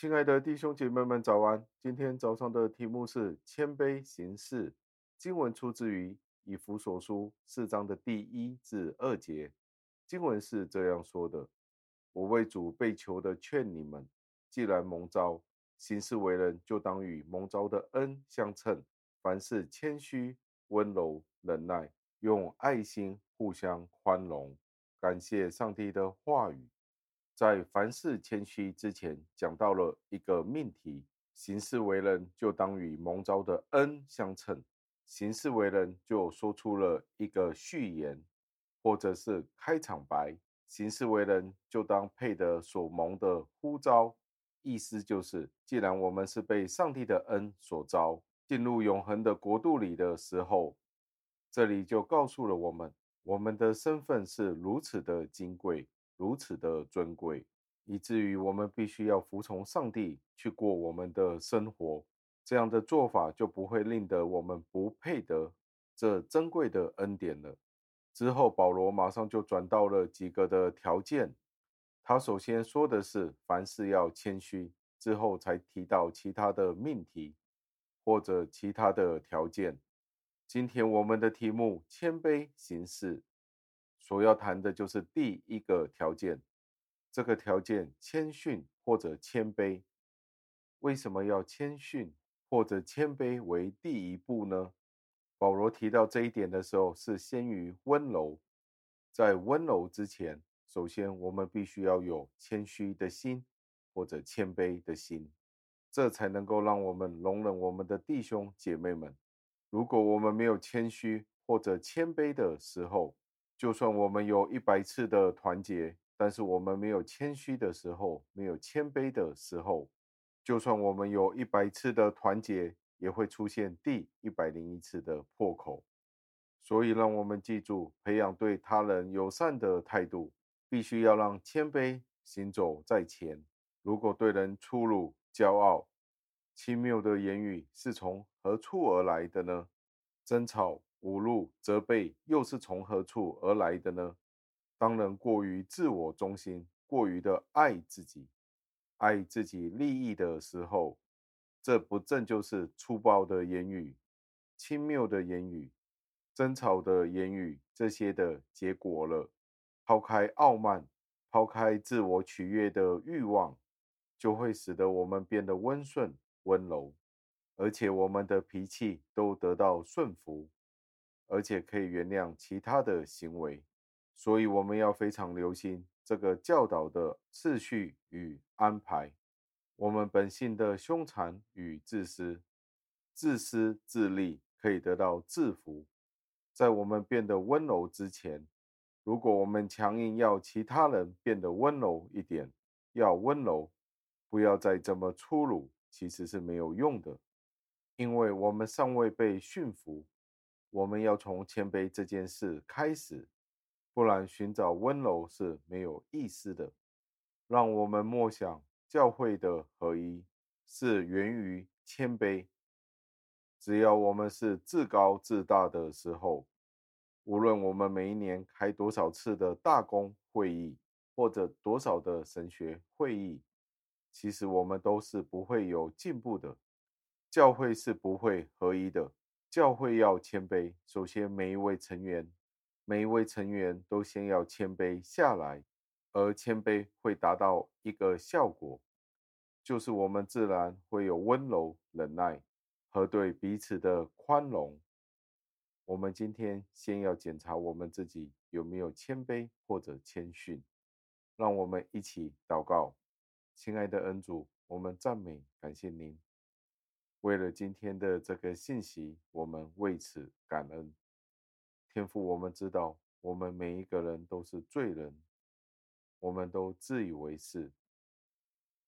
亲爱的弟兄姐妹们，早安！今天早上的题目是谦卑行事。经文出自于以弗所书四章的第一至二节。经文是这样说的：“我为主被囚的劝你们，既然蒙召，行事为人，就当与蒙召的恩相称。凡事谦虚、温柔、忍耐，用爱心互相宽容。”感谢上帝的话语。在凡事谦虚之前，讲到了一个命题：行事为人，就当与蒙召的恩相称。行事为人，就说出了一个序言，或者是开场白。行事为人，就当配得所蒙的呼召。意思就是，既然我们是被上帝的恩所召，进入永恒的国度里的时候，这里就告诉了我们，我们的身份是如此的金贵。如此的尊贵，以至于我们必须要服从上帝去过我们的生活。这样的做法就不会令得我们不配得这珍贵的恩典了。之后，保罗马上就转到了几个的条件。他首先说的是凡事要谦虚，之后才提到其他的命题或者其他的条件。今天我们的题目：谦卑行事。所要谈的就是第一个条件，这个条件谦逊或者谦卑。为什么要谦逊或者谦卑为第一步呢？保罗提到这一点的时候，是先于温柔。在温柔之前，首先我们必须要有谦虚的心或者谦卑的心，这才能够让我们容忍我们的弟兄姐妹们。如果我们没有谦虚或者谦卑的时候，就算我们有一百次的团结，但是我们没有谦虚的时候，没有谦卑的时候，就算我们有一百次的团结，也会出现第一百零一次的破口。所以，让我们记住，培养对他人友善的态度，必须要让谦卑行走在前。如果对人粗鲁、骄傲、轻蔑的言语是从何处而来的呢？争吵。侮辱、责备又是从何处而来的呢？当人过于自我中心，过于的爱自己、爱自己利益的时候，这不正就是粗暴的言语、轻蔑的言语、争吵的言语这些的结果了？抛开傲慢，抛开自我取悦的欲望，就会使得我们变得温顺、温柔，而且我们的脾气都得到顺服。而且可以原谅其他的行为，所以我们要非常留心这个教导的次序与安排。我们本性的凶残与自私，自私自利可以得到制服。在我们变得温柔之前，如果我们强硬要其他人变得温柔一点，要温柔，不要再这么粗鲁，其实是没有用的，因为我们尚未被驯服。我们要从谦卑这件事开始，不然寻找温柔是没有意思的。让我们默想，教会的合一是源于谦卑。只要我们是自高自大的时候，无论我们每一年开多少次的大公会议，或者多少的神学会议，其实我们都是不会有进步的。教会是不会合一的。教会要谦卑，首先每一位成员，每一位成员都先要谦卑下来，而谦卑会达到一个效果，就是我们自然会有温柔、忍耐和对彼此的宽容。我们今天先要检查我们自己有没有谦卑或者谦逊，让我们一起祷告，亲爱的恩主，我们赞美感谢您。为了今天的这个信息，我们为此感恩。天父，我们知道，我们每一个人都是罪人，我们都自以为是，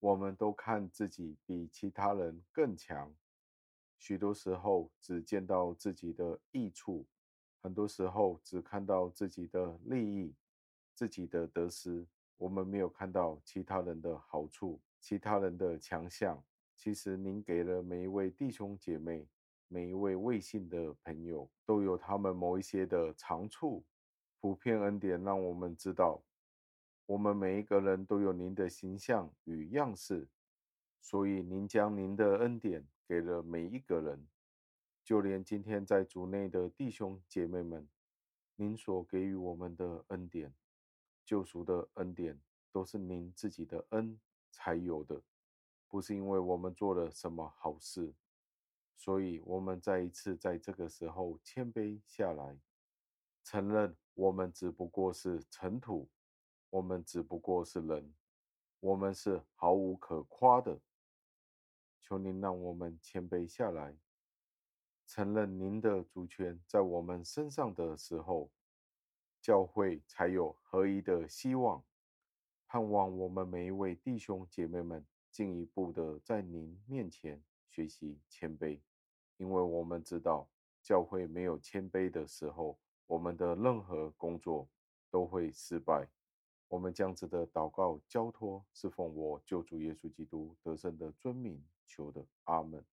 我们都看自己比其他人更强，许多时候只见到自己的益处，很多时候只看到自己的利益、自己的得失，我们没有看到其他人的好处、其他人的强项。其实，您给了每一位弟兄姐妹、每一位未信的朋友，都有他们某一些的长处。普遍恩典让我们知道，我们每一个人都有您的形象与样式。所以您将您的恩典给了每一个人，就连今天在主内的弟兄姐妹们，您所给予我们的恩典、救赎的恩典，都是您自己的恩才有的，不是因为我们做了什么好事。所以，我们再一次在这个时候谦卑下来，承认我们只不过是尘土，我们只不过是人，我们是毫无可夸的。求您让我们谦卑下来，承认您的主权在我们身上的时候，教会才有合一的希望。盼望我们每一位弟兄姐妹们进一步的在您面前学习谦卑，因为我们知道教会没有谦卑的时候，我们的任何工作都会失败。我们将这样子的祷告交托，侍奉我救主耶稣基督得胜的尊名求的，阿门。